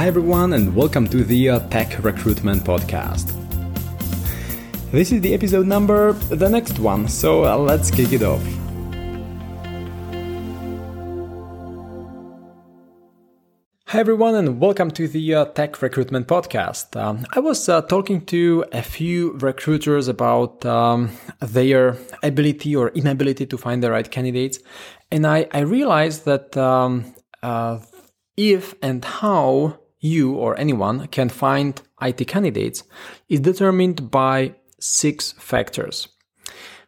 Hi, everyone, and welcome to the uh, Tech Recruitment Podcast. This is the episode number, the next one, so uh, let's kick it off. Hi, everyone, and welcome to the uh, Tech Recruitment Podcast. Um, I was uh, talking to a few recruiters about um, their ability or inability to find the right candidates, and I, I realized that um, uh, if and how you or anyone can find IT candidates is determined by six factors.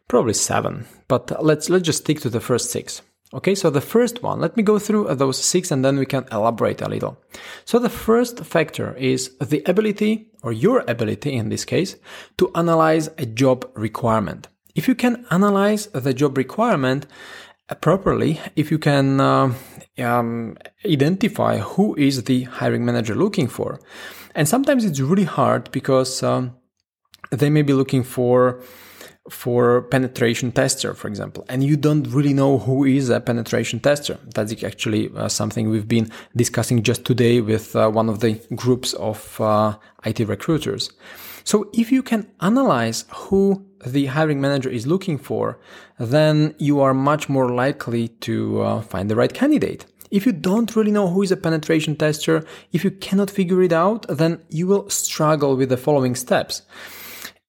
Probably seven, but let's let's just stick to the first six. Okay, so the first one, let me go through those six and then we can elaborate a little. So the first factor is the ability, or your ability in this case, to analyze a job requirement. If you can analyze the job requirement properly, if you can uh, um, identify who is the hiring manager looking for. And sometimes it's really hard because um, they may be looking for for penetration tester, for example, and you don't really know who is a penetration tester. That's actually uh, something we've been discussing just today with uh, one of the groups of uh, IT recruiters. So if you can analyze who the hiring manager is looking for, then you are much more likely to uh, find the right candidate. If you don't really know who is a penetration tester, if you cannot figure it out, then you will struggle with the following steps.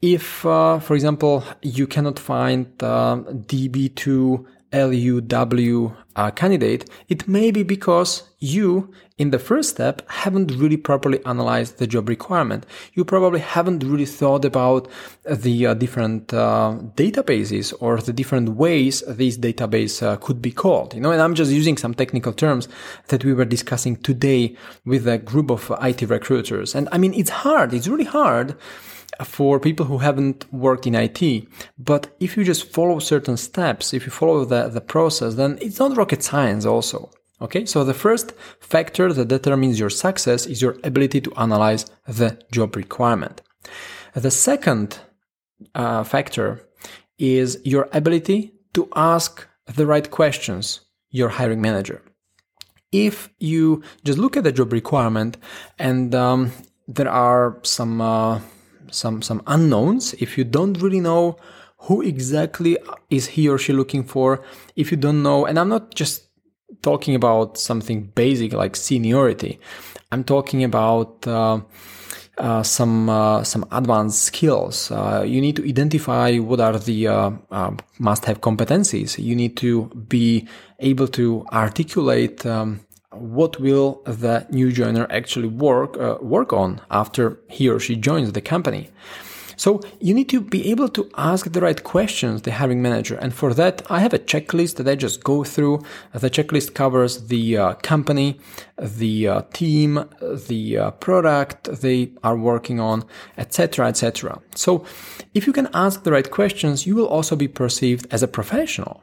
If, uh, for example, you cannot find uh, DB2 LUW uh, candidate, it may be because you, in the first step, haven't really properly analyzed the job requirement. You probably haven't really thought about the uh, different uh, databases or the different ways these database uh, could be called. You know, and I'm just using some technical terms that we were discussing today with a group of IT recruiters. And I mean, it's hard. It's really hard for people who haven't worked in IT. But if you just follow certain steps, if you follow the, the process, then it's not rocket science also. Okay, so the first factor that determines your success is your ability to analyze the job requirement. The second uh, factor is your ability to ask the right questions your hiring manager. If you just look at the job requirement and um, there are some uh, some some unknowns if you don't really know who exactly is he or she looking for if you don't know and i'm not just talking about something basic like seniority i'm talking about uh, uh, some uh, some advanced skills. Uh, you need to identify what are the uh, uh, must-have competencies. You need to be able to articulate um, what will the new joiner actually work uh, work on after he or she joins the company? So you need to be able to ask the right questions the hiring manager. And for that i have a checklist that i just go through. The checklist covers the uh, company the uh, team the uh, product they are working on etc etc so if you can ask the right questions you will also be perceived as a professional.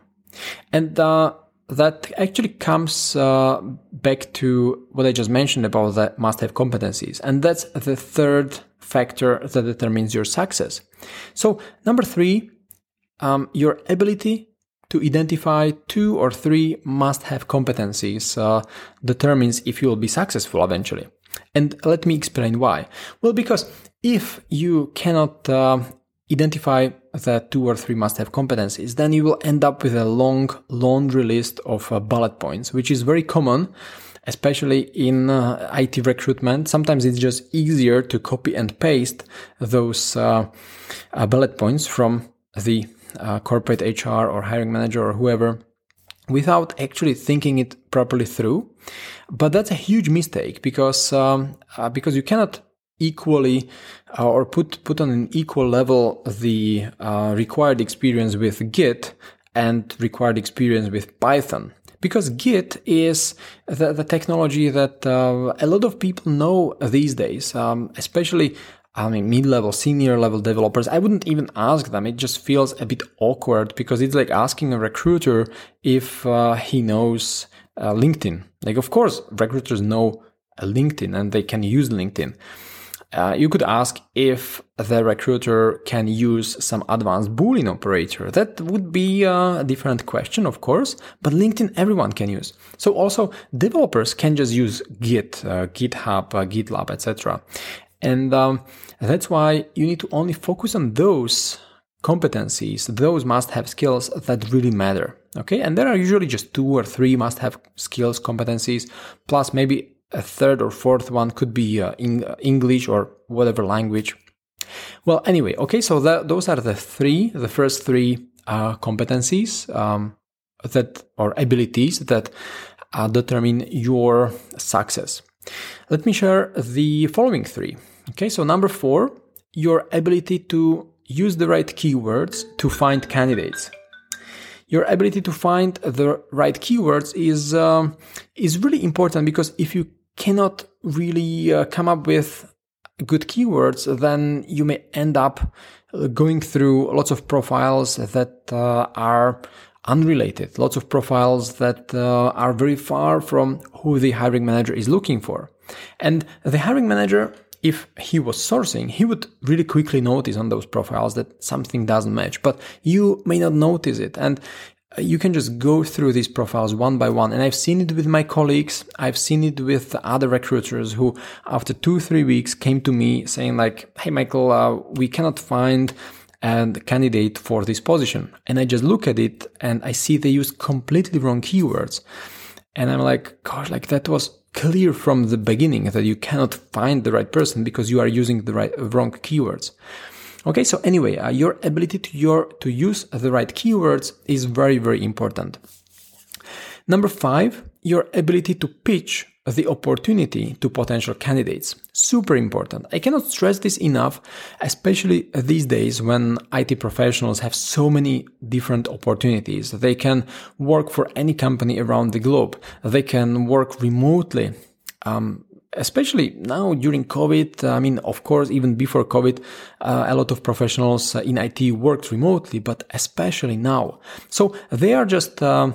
And uh, that actually comes uh, back to what I just mentioned about the must-have competencies, and that's the third factor that determines your success. So, number three, um, your ability to identify two or three must-have competencies uh, determines if you will be successful eventually. And let me explain why. Well, because if you cannot uh, identify the two or three must have competencies, then you will end up with a long laundry list of uh, bullet points, which is very common, especially in uh, IT recruitment. Sometimes it's just easier to copy and paste those uh, uh bullet points from the uh, corporate HR or hiring manager or whoever without actually thinking it properly through. But that's a huge mistake because um, uh, because you cannot equally uh, or put put on an equal level the uh, required experience with Git and required experience with Python. Because Git is the, the technology that uh, a lot of people know these days, um, especially I mean, mid-level, senior level developers, I wouldn't even ask them. It just feels a bit awkward because it's like asking a recruiter if uh, he knows uh, LinkedIn. Like, of course, recruiters know LinkedIn and they can use LinkedIn. Uh, you could ask if the recruiter can use some advanced Boolean operator. That would be a different question, of course, but LinkedIn everyone can use. So also developers can just use Git, uh, GitHub, uh, GitLab, etc. And um, that's why you need to only focus on those competencies, those must have skills that really matter. Okay. And there are usually just two or three must have skills, competencies, plus maybe a third or fourth one could be uh, in English or whatever language. Well, anyway, okay, so that, those are the three, the first three uh, competencies um, that or abilities that uh, determine your success. Let me share the following three. Okay, so number four, your ability to use the right keywords to find candidates your ability to find the right keywords is um, is really important because if you cannot really uh, come up with good keywords, then you may end up uh, going through lots of profiles that uh, are unrelated, lots of profiles that uh, are very far from who the hiring manager is looking for. And the hiring manager, if he was sourcing, he would really quickly notice on those profiles that something doesn't match, but you may not notice it. And you can just go through these profiles one by one. And I've seen it with my colleagues. I've seen it with other recruiters who, after two, three weeks, came to me saying like, Hey, Michael, uh, we cannot find a candidate for this position. And I just look at it and I see they use completely wrong keywords. And I'm like, gosh, like that was clear from the beginning that you cannot find the right person because you are using the right, wrong keywords. Okay, so anyway, uh, your ability to your to use the right keywords is very very important. Number five, your ability to pitch the opportunity to potential candidates. Super important. I cannot stress this enough, especially these days when IT professionals have so many different opportunities. They can work for any company around the globe. They can work remotely. Um, especially now during COVID, I mean, of course, even before COVID, uh, a lot of professionals in IT worked remotely, but especially now. So they are just uh,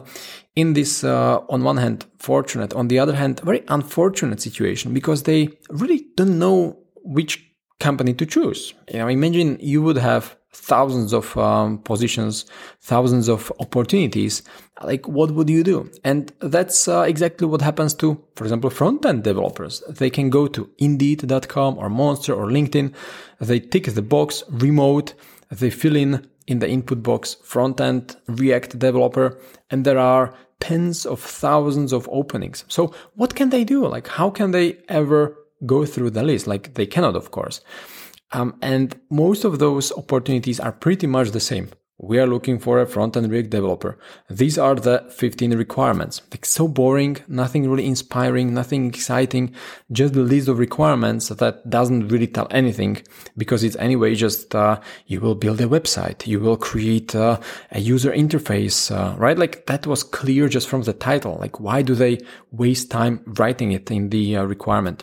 in this, uh, on one hand, fortunate, on the other hand, very unfortunate situation because they really don't know which company to choose. You know, imagine you would have thousands of um, positions, thousands of opportunities. Like, what would you do? And that's uh, exactly what happens to, for example, front end developers. They can go to Indeed.com or Monster or LinkedIn. They tick the box remote. They fill in in the input box front end React developer, and there are tens of thousands of openings. So, what can they do? Like, how can they ever go through the list? Like, they cannot, of course. Um, and most of those opportunities are pretty much the same. We are looking for a front-end React developer. These are the 15 requirements. Like so boring, nothing really inspiring, nothing exciting, just the list of requirements that doesn't really tell anything because it's anyway just uh, you will build a website, you will create uh, a user interface, uh, right? Like that was clear just from the title. Like why do they waste time writing it in the uh, requirement?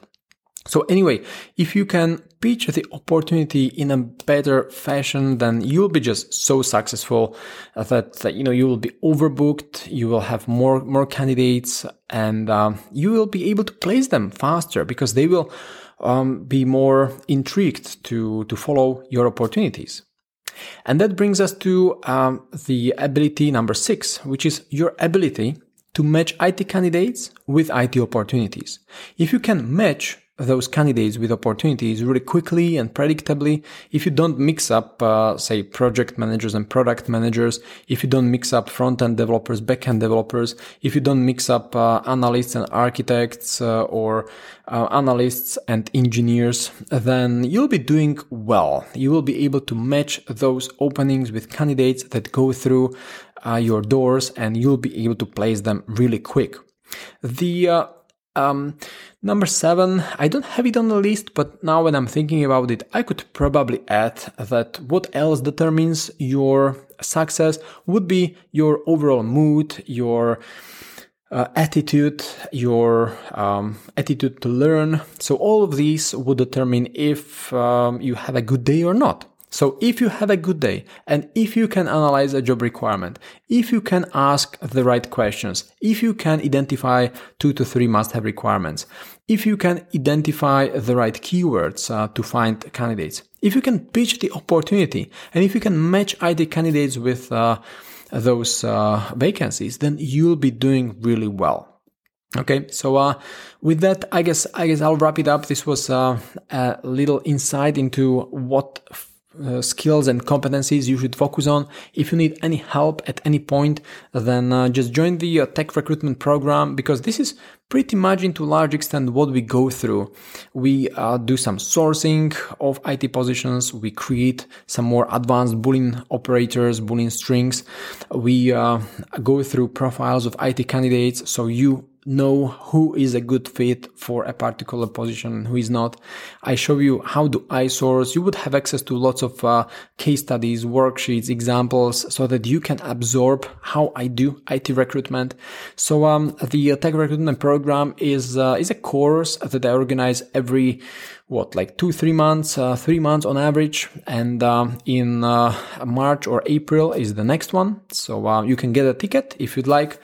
So anyway, if you can pitch the opportunity in a better fashion, then you'll be just so successful that, that you know you will be overbooked. You will have more more candidates, and um, you will be able to place them faster because they will um, be more intrigued to to follow your opportunities. And that brings us to um, the ability number six, which is your ability to match IT candidates with IT opportunities. If you can match those candidates with opportunities really quickly and predictably. If you don't mix up uh, say project managers and product managers if you don't mix up front-end developers back-end developers if you don't mix up uh, analysts and architects uh, or uh, analysts and engineers then you'll be doing well. You will be able to match those openings with candidates that go through uh, your doors and you'll be able to place them really quick. The uh, um, number seven, I don't have it on the list, but now when I'm thinking about it, I could probably add that what else determines your success would be your overall mood, your uh, attitude, your um, attitude to learn. So all of these would determine if um, you have a good day or not. So if you have a good day and if you can analyze a job requirement, if you can ask the right questions, if you can identify two to three must have requirements, if you can identify the right keywords uh, to find candidates, if you can pitch the opportunity and if you can match IT candidates with uh, those uh, vacancies, then you'll be doing really well. Okay, so uh, with that, I guess I guess I'll wrap it up. This was uh, a little insight into what uh, skills and competencies you should focus on. If you need any help at any point, then uh, just join the uh, tech recruitment program because this is pretty much into large extent what we go through. We uh, do some sourcing of IT positions. We create some more advanced Boolean operators, Boolean strings. We uh, go through profiles of IT candidates. So you know who is a good fit for a particular position and who is not. I show you how do I source. You would have access to lots of uh, case studies, worksheets, examples so that you can absorb how I do IT recruitment. So, um, the tech recruitment program is, uh, is a course that I organize every what like two three months uh, three months on average and uh, in uh, march or april is the next one so uh, you can get a ticket if you'd like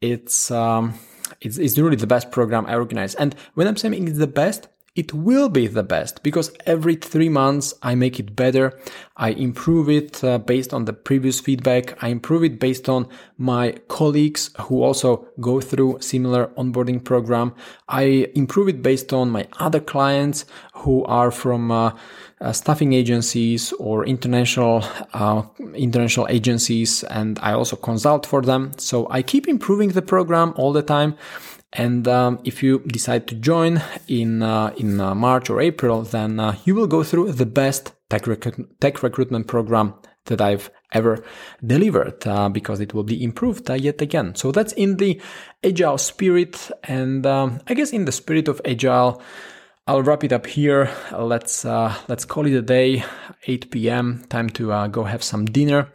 it's um, it's, it's really the best program I organize. And when I'm saying it's the best, it will be the best because every three months I make it better. I improve it uh, based on the previous feedback. I improve it based on my colleagues who also go through similar onboarding program. I improve it based on my other clients who are from uh, uh, staffing agencies or international uh, international agencies, and I also consult for them. So I keep improving the program all the time. And um, if you decide to join in uh, in uh, March or April, then uh, you will go through the best tech, rec- tech recruitment program that I've ever delivered uh, because it will be improved uh, yet again. So that's in the agile spirit, and um, I guess in the spirit of agile. I'll wrap it up here. Let's uh, let's call it a day. 8 p.m. Time to go have some dinner.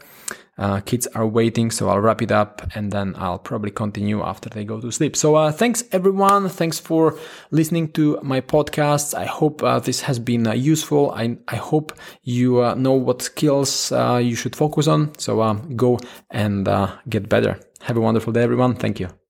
Uh, kids are waiting, so I'll wrap it up and then I'll probably continue after they go to sleep. So, uh, thanks everyone. Thanks for listening to my podcasts. I hope uh, this has been uh, useful. I, I hope you uh, know what skills uh, you should focus on. So, um, go and get better. Have a wonderful day, everyone. Thank you.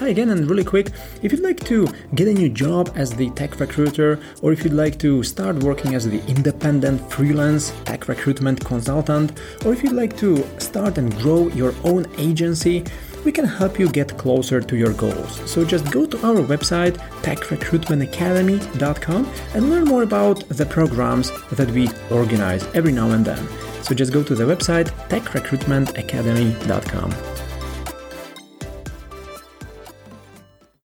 Hi again, and really quick, if you'd like to get a new job as the tech recruiter, or if you'd like to start working as the independent freelance tech recruitment consultant, or if you'd like to start and grow your own agency, we can help you get closer to your goals. So just go to our website, techrecruitmentacademy.com, and learn more about the programs that we organize every now and then. So just go to the website, techrecruitmentacademy.com.